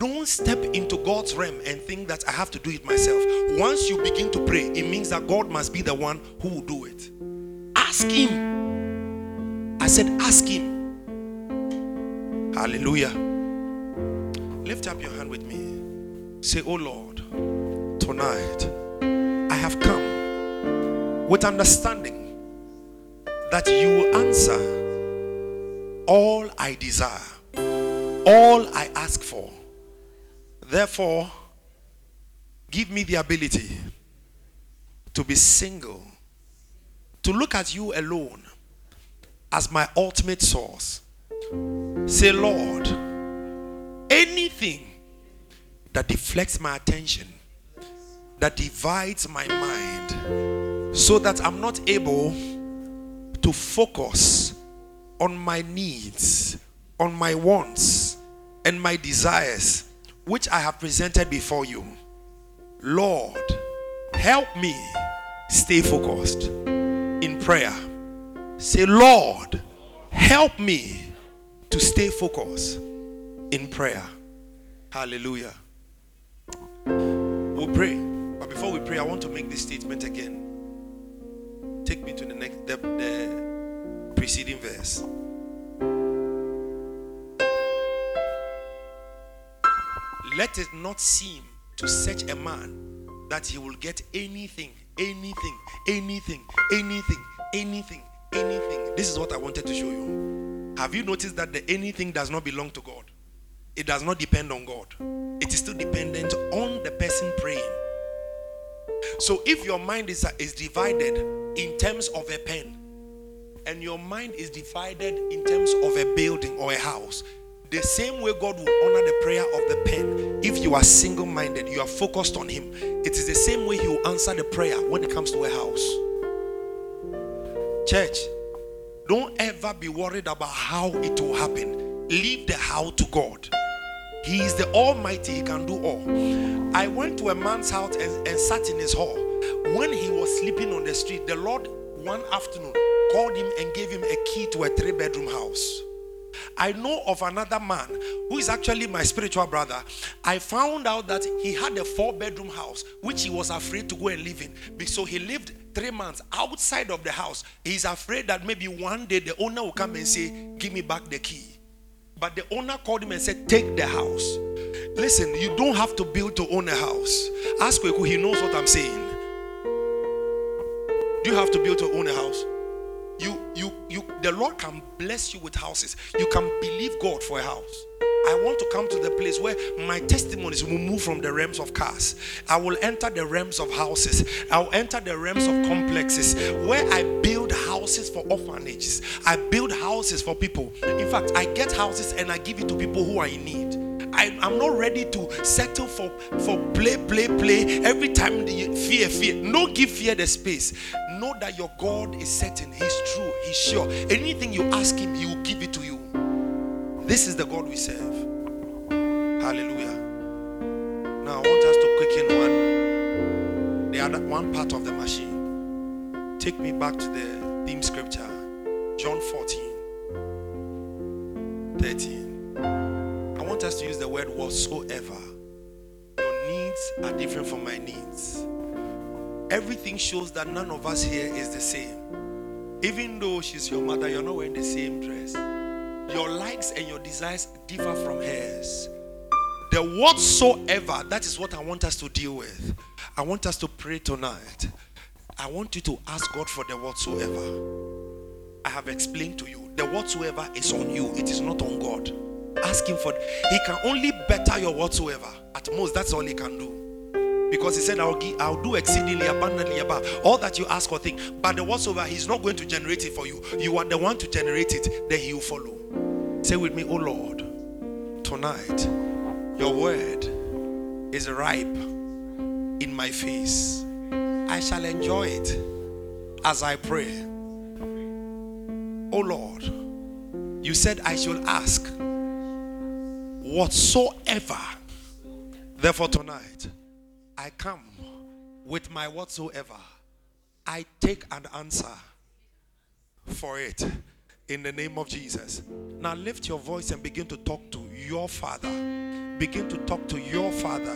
Don't step into God's realm and think that I have to do it myself. Once you begin to pray, it means that God must be the one who will do it. Ask Him. I said, ask Him. Hallelujah. Lift up your hand with me. Say, Oh Lord, tonight I have come with understanding that you will answer all I desire, all I ask for Therefore, give me the ability to be single, to look at you alone as my ultimate source. Say, Lord, anything that deflects my attention, that divides my mind, so that I'm not able to focus on my needs, on my wants, and my desires which I have presented before you. Lord, help me stay focused in prayer. Say, Lord, help me to stay focused in prayer. Hallelujah. We'll pray. But before we pray, I want to make this statement again. Take me to the next the, the preceding verse. Let it not seem to such a man that he will get anything, anything, anything, anything, anything, anything. This is what I wanted to show you. Have you noticed that the anything does not belong to God? It does not depend on God. It is still dependent on the person praying. So if your mind is, is divided in terms of a pen, and your mind is divided in terms of a building or a house, the same way God will honor the prayer of the pen, if you are single minded, you are focused on Him, it is the same way He will answer the prayer when it comes to a house. Church, don't ever be worried about how it will happen. Leave the how to God. He is the Almighty, He can do all. I went to a man's house and, and sat in his hall. When he was sleeping on the street, the Lord one afternoon called him and gave him a key to a three bedroom house. I know of another man who is actually my spiritual brother. I found out that he had a four bedroom house which he was afraid to go and live in. So he lived three months outside of the house. He's afraid that maybe one day the owner will come and say, Give me back the key. But the owner called him and said, Take the house. Listen, you don't have to build to own a house. Ask Kweku, he knows what I'm saying. Do you have to build to own a house? You you you the lord can bless you with houses you can believe god for a house I want to come to the place where my testimonies will move from the realms of cars. I will enter the realms of houses. I will enter the realms of complexes where I build houses for orphanages. I build houses for people. In fact, I get houses and I give it to people who are in need. I, am not ready to settle for, for play, play, play. Every time the fear, fear. No give fear the space. Know that your God is certain. He's true. He's sure. Anything you ask him, he will give it to you. This is the God we serve. Hallelujah. Now I want us to quicken one the other one part of the machine. Take me back to the theme scripture. John 14. 13 I want us to use the word whatsoever. Your needs are different from my needs. Everything shows that none of us here is the same. Even though she's your mother, you're not wearing the same dress. Your likes and your desires differ from hers. The whatsoever, that is what I want us to deal with. I want us to pray tonight. I want you to ask God for the whatsoever. I have explained to you the whatsoever is on you, it is not on God. Ask Him for He can only better your whatsoever. At most, that's all He can do. Because He said, I'll, give, I'll do exceedingly abundantly above all that you ask or think. But the whatsoever, He's not going to generate it for you. You are the one to generate it, then He will follow. Say with me, Oh Lord, tonight, your word is ripe in my face. I shall enjoy it as I pray. Oh Lord, you said I should ask whatsoever. Therefore, tonight, I come with my whatsoever. I take an answer for it in the name of Jesus. Now, lift your voice and begin to talk to your Father. Begin to talk to your Father.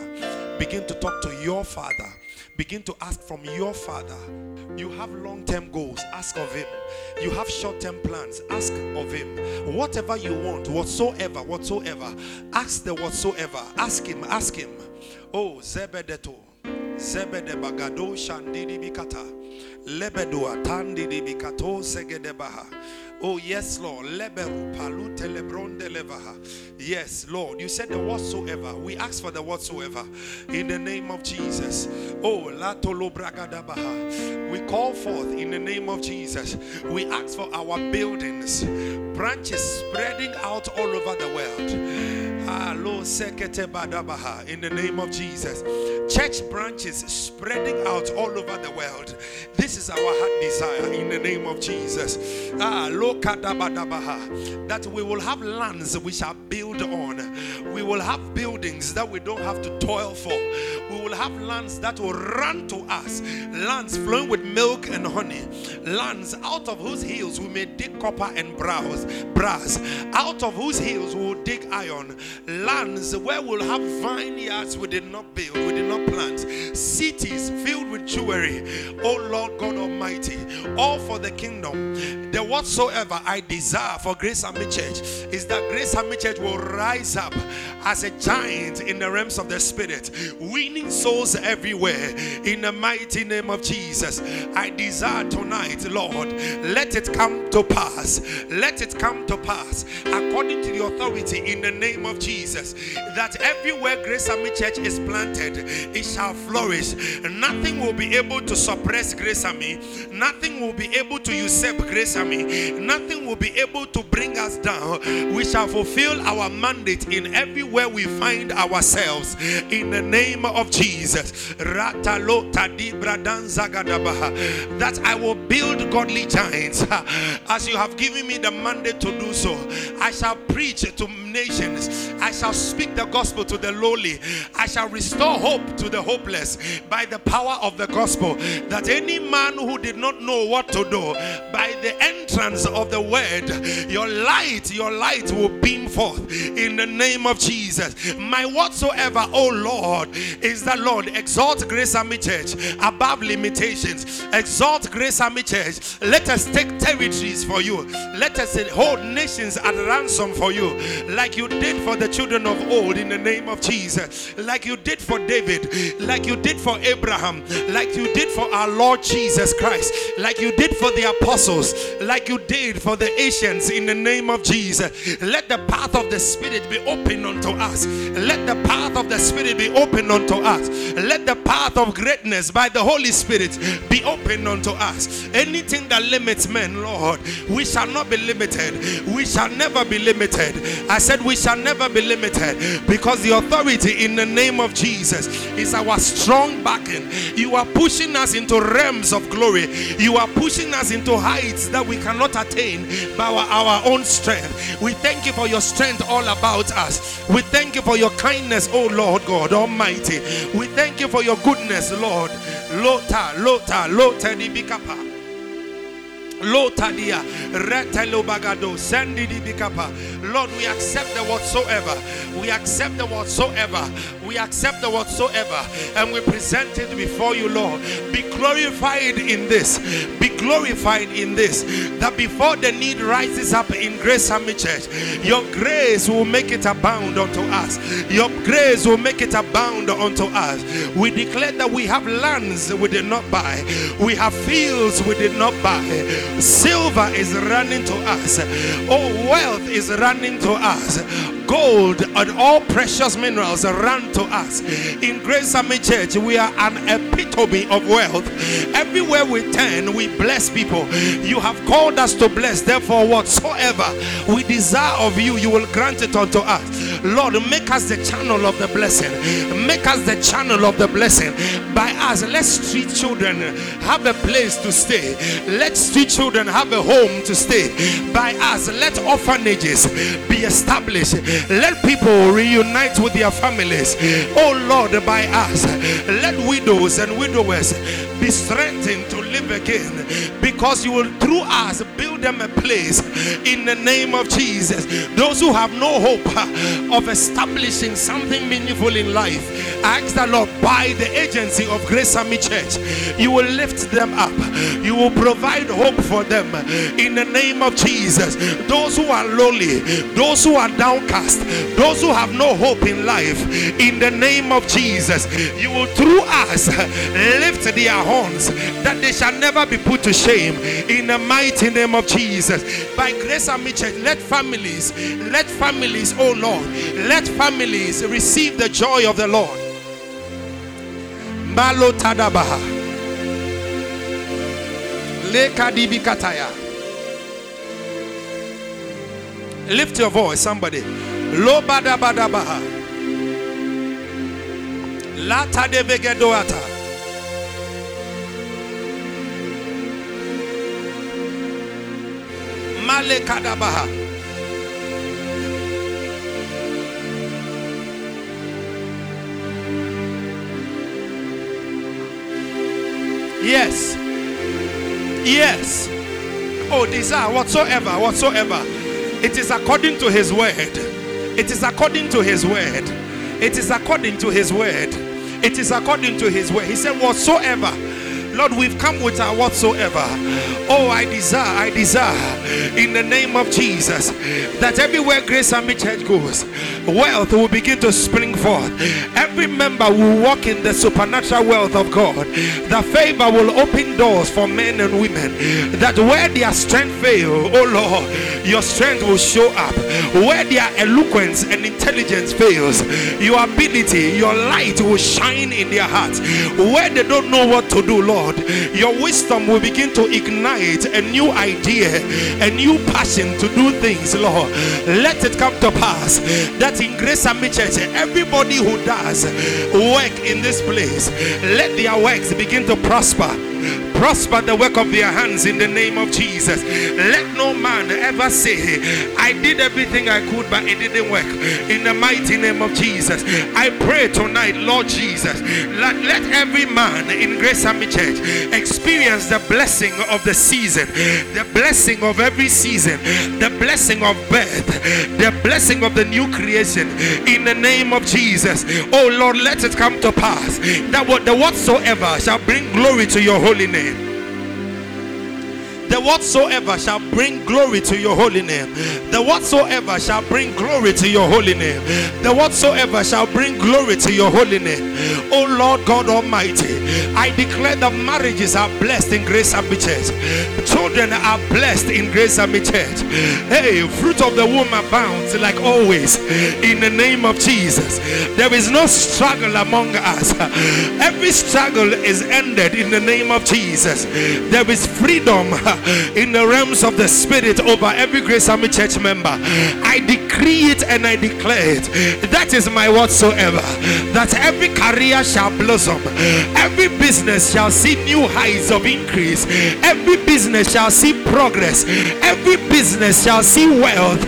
Begin to talk to your Father. Begin to ask from your Father. You have long term goals, ask of Him. You have short term plans, ask of Him. Whatever you want, whatsoever, whatsoever, ask the whatsoever. Ask Him, ask Him. Oh, Zebedeto. Zebede bagado shandidi bikata. Lebedua tandidi bikato segedebaha. Oh, yes, Lord. Yes, Lord. You said the whatsoever. We ask for the whatsoever in the name of Jesus. Oh, we call forth in the name of Jesus. We ask for our buildings, branches spreading out all over the world. Ah. In the name of Jesus. Church branches spreading out all over the world. This is our heart desire in the name of Jesus. Ah, that we will have lands we shall build on. We will have buildings that we don't have to toil for. We will have lands that will run to us. Lands flowing with milk and honey. Lands out of whose hills we may dig copper and brass. brass. Out of whose hills we will dig iron lands where we'll have vineyards we did not build, we did not plant, cities filled with jewelry. Oh Lord God Almighty, all for the kingdom. The whatsoever I desire for Grace Army Church is that Grace Army Church will rise up as a giant in the realms of the spirit, winning souls everywhere in the mighty name of Jesus. I desire tonight, Lord, let it come to pass. Let it come to pass according to the authority in the name of Jesus. That everywhere Grace Army Church is planted, it shall flourish. Nothing will be able to suppress Grace Army, nothing will be able to usurp Grace Army, nothing will be able to bring us down. We shall fulfill our mandate in everywhere we find ourselves in the name of Jesus. That I will build godly giants as you have given me the mandate to do so. I shall preach to nations. I shall speak the gospel to the lowly. I shall restore hope to the hopeless by the power of the gospel. That any man who did not know what to do, by the entrance of the word, your light, your light will beam forth in the name of Jesus. My whatsoever, oh Lord, is that Lord, exalt Grace Army Church above limitations. Exalt Grace Army Church. Let us take territories for you. Let us hold nations at ransom for you. Like you did for the children of old in the name of Jesus, like you did for David, like you did for Abraham, like you did for our Lord Jesus Christ, like you did for the apostles, like you did for the Asians in the name of Jesus. Let the path of the Spirit be open unto us. Let the path of the Spirit be open unto us. Let the path of greatness by the Holy Spirit be open unto us. Anything that limits men, Lord, we shall not be limited. We shall never be limited. I said, said we shall never be limited because the authority in the name of Jesus is our strong backing. You are pushing us into realms of glory. You are pushing us into heights that we cannot attain by our, our own strength. We thank you for your strength all about us. We thank you for your kindness, oh Lord God Almighty. We thank you for your goodness, Lord. Lota, Lota, Lota, Nibikapa. Lotadia, Retelobagado, Sandidibikapa. Lord, we accept the whatsoever. We accept the whatsoever. We accept the whatsoever. And we present it before you, Lord. Be glorified in this. Be glorified in this that before the need rises up in Grace Army Church, your grace will make it abound unto us. Your grace will make it abound unto us. We declare that we have lands we did not buy, we have fields we did not buy. Silver is running to us, oh, wealth is running to us gold and all precious minerals run to us. In Grace Army Church, we are an epitome of wealth. Everywhere we turn, we bless people. You have called us to bless, therefore, whatsoever we desire of you, you will grant it unto us. Lord, make us the channel of the blessing. Make us the channel of the blessing. By us, let street children have a place to stay. Let street children have a home to stay. By us, let orphanages be established. Let people reunite with their families. Oh Lord, by us, let widows and widowers be strengthened to live again because you will through us build them a place in the name of Jesus. Those who have no hope of establishing something meaningful in life, ask the Lord by the agency of Grace Army Church, you will lift them up, you will provide hope for them in the name of Jesus. Those who are lowly, those who are downcast, those who have no hope in life, in the name of Jesus, you will through us lift their horns that they shall never be put to shame in the mighty name of Jesus. By Grace Army Church, let families, let families, oh Lord, let families receive the joy of the Lord. Malo Tadabaha. Lift your voice, somebody. Lo Badabadabaha. Lata de Vegedoata. Male Kadabaha. Yes. Yes. Oh, desire whatsoever, whatsoever. It is according to his word. It is according to his word. It is according to his word. It is according to his word. He said, Whatsoever Lord, we've come with our whatsoever. Oh, I desire, I desire in the name of Jesus that everywhere Grace Army Church goes, wealth will begin to spring forth. Every member will walk in the supernatural wealth of God. The favor will open doors for men and women. That where their strength fail, oh Lord, your strength will show up. Where their eloquence and intelligence fails, your ability, your light will shine in their hearts. Where they don't know what to do, Lord Lord, your wisdom will begin to ignite a new idea, a new passion to do things, Lord. Let it come to pass that in Grace Army Church, everybody who does work in this place, let their works begin to prosper prosper the work of their hands in the name of Jesus. Let no man ever say, I did everything I could, but it didn't work. In the mighty name of Jesus, I pray tonight, Lord Jesus, let, let every man in Grace Army Church experience the blessing of the season, the blessing of every season, the blessing of birth, the blessing of the new creation in the name of Jesus. Oh Lord, let it come to pass that what the whatsoever shall bring glory to your holy name the whatsoever shall bring glory to your holy name. The whatsoever shall bring glory to your holy name. The whatsoever shall bring glory to your holy name. Oh Lord God Almighty, I declare that marriages are blessed in Grace Army Church. Children are blessed in Grace Army Church. Hey, fruit of the womb abounds like always in the name of Jesus. There is no struggle among us. Every struggle is ended in the name of Jesus. There is freedom in the realms of the spirit over every Grace Army church member. I decree it and I declare it. That is my whatsoever. That every career shall blossom, every business shall see new heights of increase, every business shall see progress, every business shall see wealth,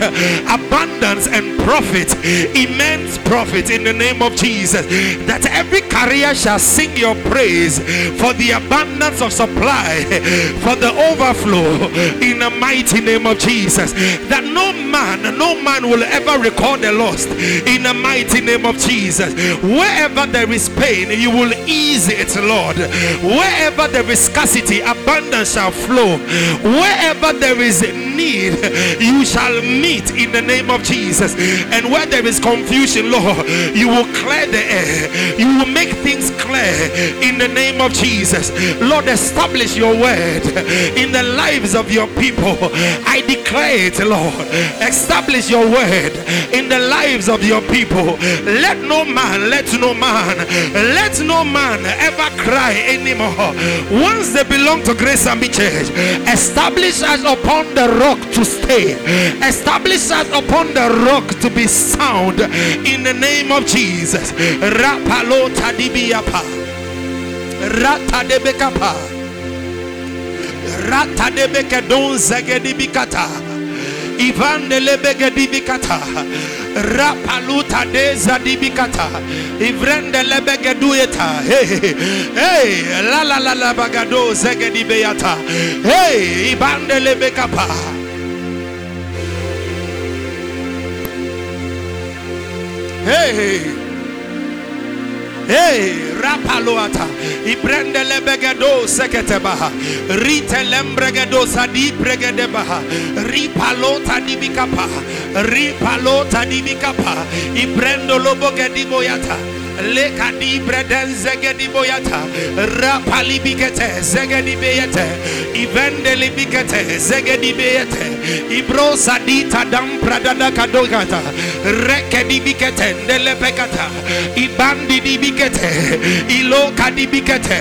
abundance, and profit, immense profit in the name of Jesus. That every career shall sing your praise for the abundance of supply, for the overflow in the mighty name of Jesus. That no man, no man will ever record the lost in the mighty name of Jesus. Wherever there is pain, you will ease it, Lord. Wherever there is scarcity, abundance shall flow. Wherever there is need, you shall meet in the name of Jesus. And where there is confusion, Lord, you will clear the air. You will make things clear in the name of Jesus. Lord, establish your word in the lives of your people. I declare it, Lord. Establish your word in the lives of your people. Let no man, let no man, let no man ever cry anymore. Once they belong to Grace Army Church, establish us upon the rock to stay. Establish us upon the rock to be sound in the name of Jesus. Rapalo tadibiapa. Rata de Rata de bekedon zegedibikata. Ivan de lebegedibikata. Rapaluta de zadibikata. Ivrende lebegedueta. Hey, hey, la la la la bagado zegedibeata. Hey, ibande lebekapa. Hey, hey, rapaloata. Ibrende lebegedo seketebaha. Rite lembregedo sadi pregedebaha. Ripalota dibikapa. Ripalota dibikapa. Ibrendo lobogediboyata. Lekadi breden zegedi boyata. Rapali bikete zegedi beyete. Ivende libikete zegedi beyete. Ibro sadita dam pradada kadogata. Rekedi bikete ndele pekata ibandi di bikete ilo kadi bikete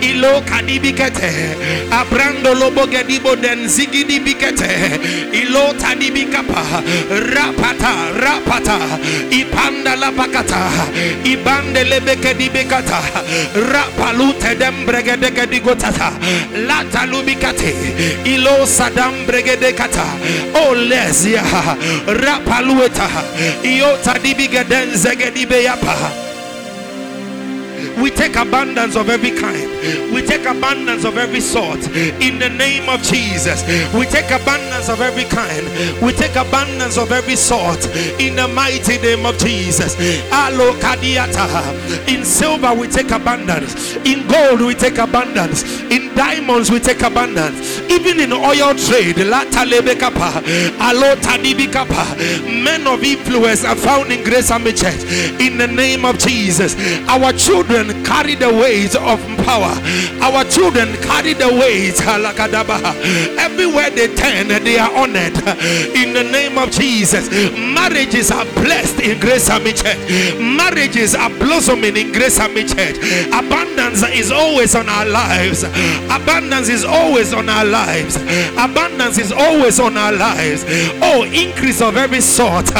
ilo kadi bikete. Abrando lobo gedibo den zigidi bikete. Ilo bikapa. Rapata rapata. Ipanda la pakata ibanda bande lebeke di bekata rapalute dem bregede di gotata lata lubikate ilo sadam bregede kata. O lesia rapalueta iota di bigeden zegedi beyapa we take abundance of every kind. We take abundance of every sort. In the name of Jesus. We take abundance of every kind. We take abundance of every sort. In the mighty name of Jesus. In silver we take abundance. In gold we take abundance. In diamonds we take abundance. Even in oil trade. Men of influence are found in Grace Army Church. In the name of Jesus. Our children carry the weight of power. Our children carry the weight. Everywhere they turn, they are honored. In the name of Jesus, marriages are blessed in Grace Army Church. Marriages are blossoming in Grace Army Church. Abundance is always on our lives. Abundance is always on our lives. Abundance is always on our lives. Oh, increase of every sort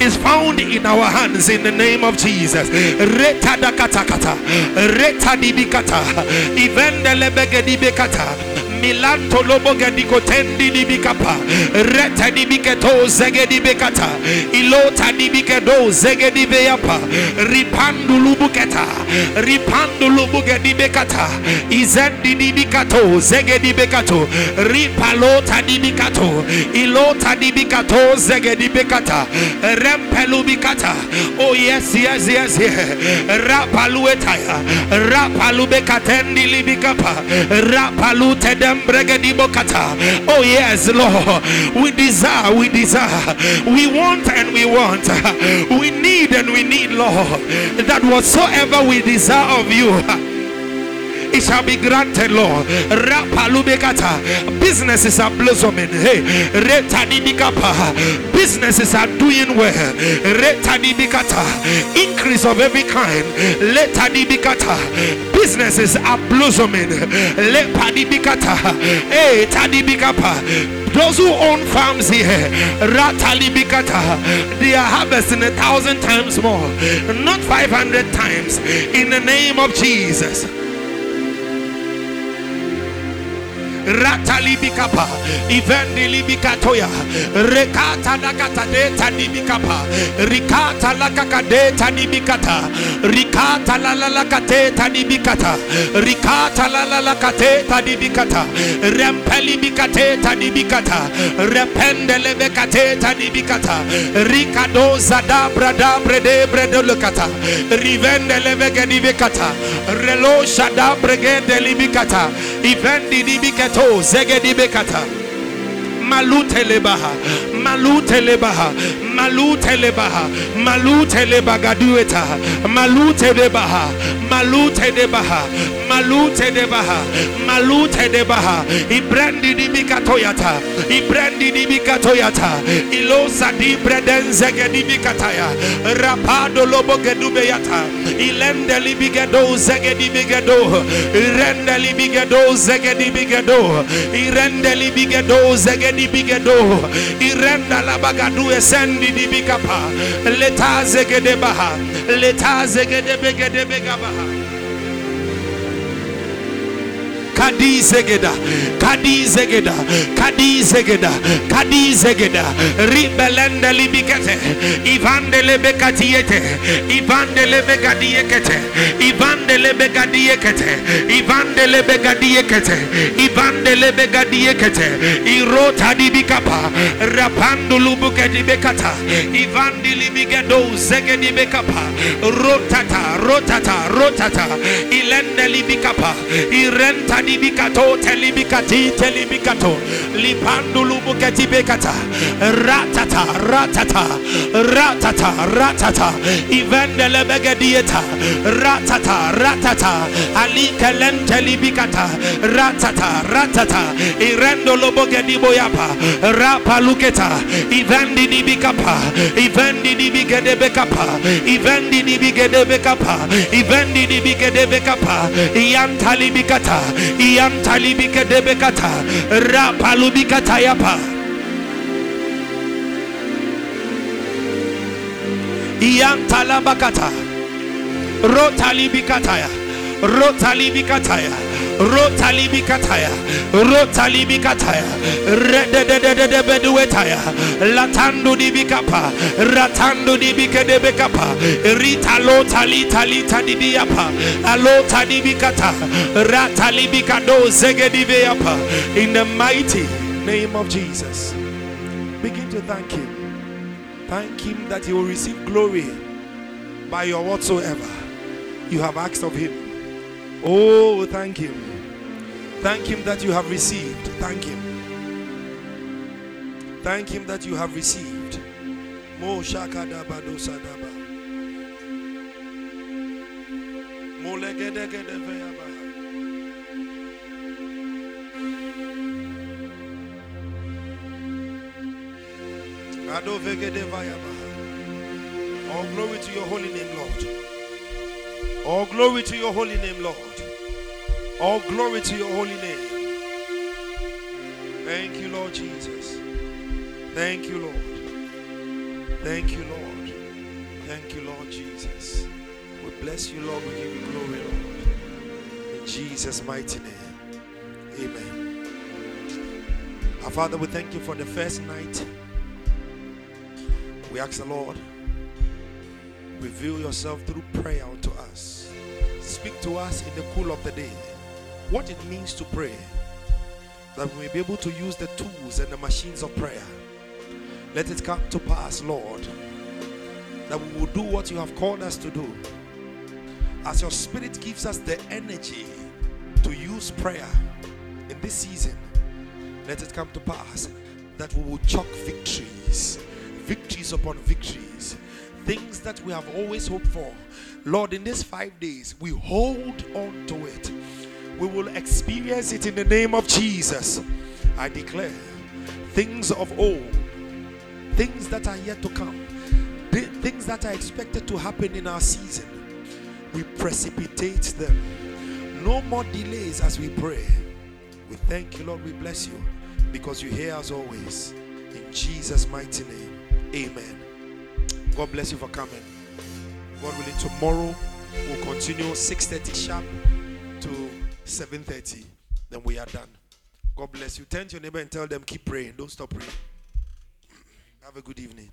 is found in our hands in the name of Jesus reta dibekata ilota dibikedo zege dibeyapa ripandu lubuketa. Ripandu lubuge dibekata izendi dibikato zege dibekato ripalota dibikato ilota dibikato zege dibekata rempelubikata oh yes yes yes rapaluetaya rapalubekatendi libikapa rapalute dembregedibokata oh yes lord. We desire we desire. We want and we want. We need and we need lord. That whatsoever we desire of you it shall be granted, Lord. Businesses are blossoming. Hey, businesses are doing well. Increase of every kind. Businesses are blossoming. Hey, those who own farms here, they are harvesting a thousand times more, not 500 times. In the name of Jesus. Ratalibikapa ivendilibikatoya rekata lakata deta nibikapa rikata lakaka deta nibikata rikata lalalakate tanibikata rikata lalalakate tanibikata rempelibikate tanibikata rependelebekate tanibikata rikado zada brada brede brede lekata rivendelebegedibikata relo shada bregede libikata ivendi dibiketo zegedibekata malute lebaha malute lebaha malute lebaha malute lebagadueta malute debaha malute debaha malute debaha malute debaha ibrandi ibrandi dibikatoyata ilosa di bredenzege dibikataya rapado lobo gedubeyata ilende libigedo zege dibigedo irende libigedo zege dibigedo irende libigedo zege dibigedo irenda labagadu esendi leta zege debaha leta zege debegede begabaha Kadi zegeda, kadi zegeda, kadi zegeda, kadi zegeda, ribelende libikete, ivande lebekatiete, ivande lebegadiekete, ivande lebegadiekete, ivande lebegadiekete, ivande lebegadiekete, irota dibikapa, rapando lubuketi bekata, ivandi libigedo zegedi bekapa, rotata, rotata, rotata, ilende libikapa, irenta libikato telibikati telibikato. Lipandu lubuketi bekata. Ratata ratata ratata ratata. Ivende lebegedieta ratata ratata. Alikelen telibikata ratata ratata. Irendo lobogedi boyapa rapa luketa. Ivendi dibikapa. Ivendi dibigede bekapa ivendi dibigede bekapa ivendi dibigede bekapa iyantalibikata iyantalibike debekata rapalubikata yapa iyantalabakata rotalibikataya rotalibikataya rotalibikataya. Rotalibikataya. Rededededebeduetaya latandu dibikapa ratandu dibikedebekapa ritalotalitalitalita didiapa alota dibikata ratalibikado zegediveyapa in the mighty name of jesus. Begin to thank him. Thank him that he will receive glory by your whatsoever. You have asked of him. Oh, thank Him. Thank Him that you have received. Thank Him. Thank Him that you have received. Mo shakadaba dosadaba. Mo. All glory to your holy name, Lord. All glory to your holy name, Lord. All glory to your holy name. Thank you, Lord Jesus. Thank you, Lord. Thank you, Lord. Thank you, Lord Jesus. We bless you, Lord. We give you glory, Lord. In Jesus' mighty name. Amen. Our Father, we thank you for the first night. We ask the Lord, reveal yourself through prayer unto us. Speak to us in the cool of the day what it means to pray, that we may be able to use the tools and the machines of prayer. Let it come to pass, Lord, that we will do what you have called us to do. As your spirit gives us the energy to use prayer in this season, let it come to pass that we will chalk victories, victories upon victories, things that we have always hoped for. Lord, in these five days, we hold on to it. We will experience it in the name of Jesus. I declare things of old, things that are yet to come, th- things that are expected to happen in our season. We precipitate them. No more delays as we pray. We thank you, Lord. We bless you because you hear us always. In Jesus' mighty name. Amen. God bless you for coming. God willing, tomorrow we'll continue 6:30 sharp to 7:30. Then we are done. God bless you. Turn to your neighbor and tell them, keep praying. Don't stop praying. Have a good evening.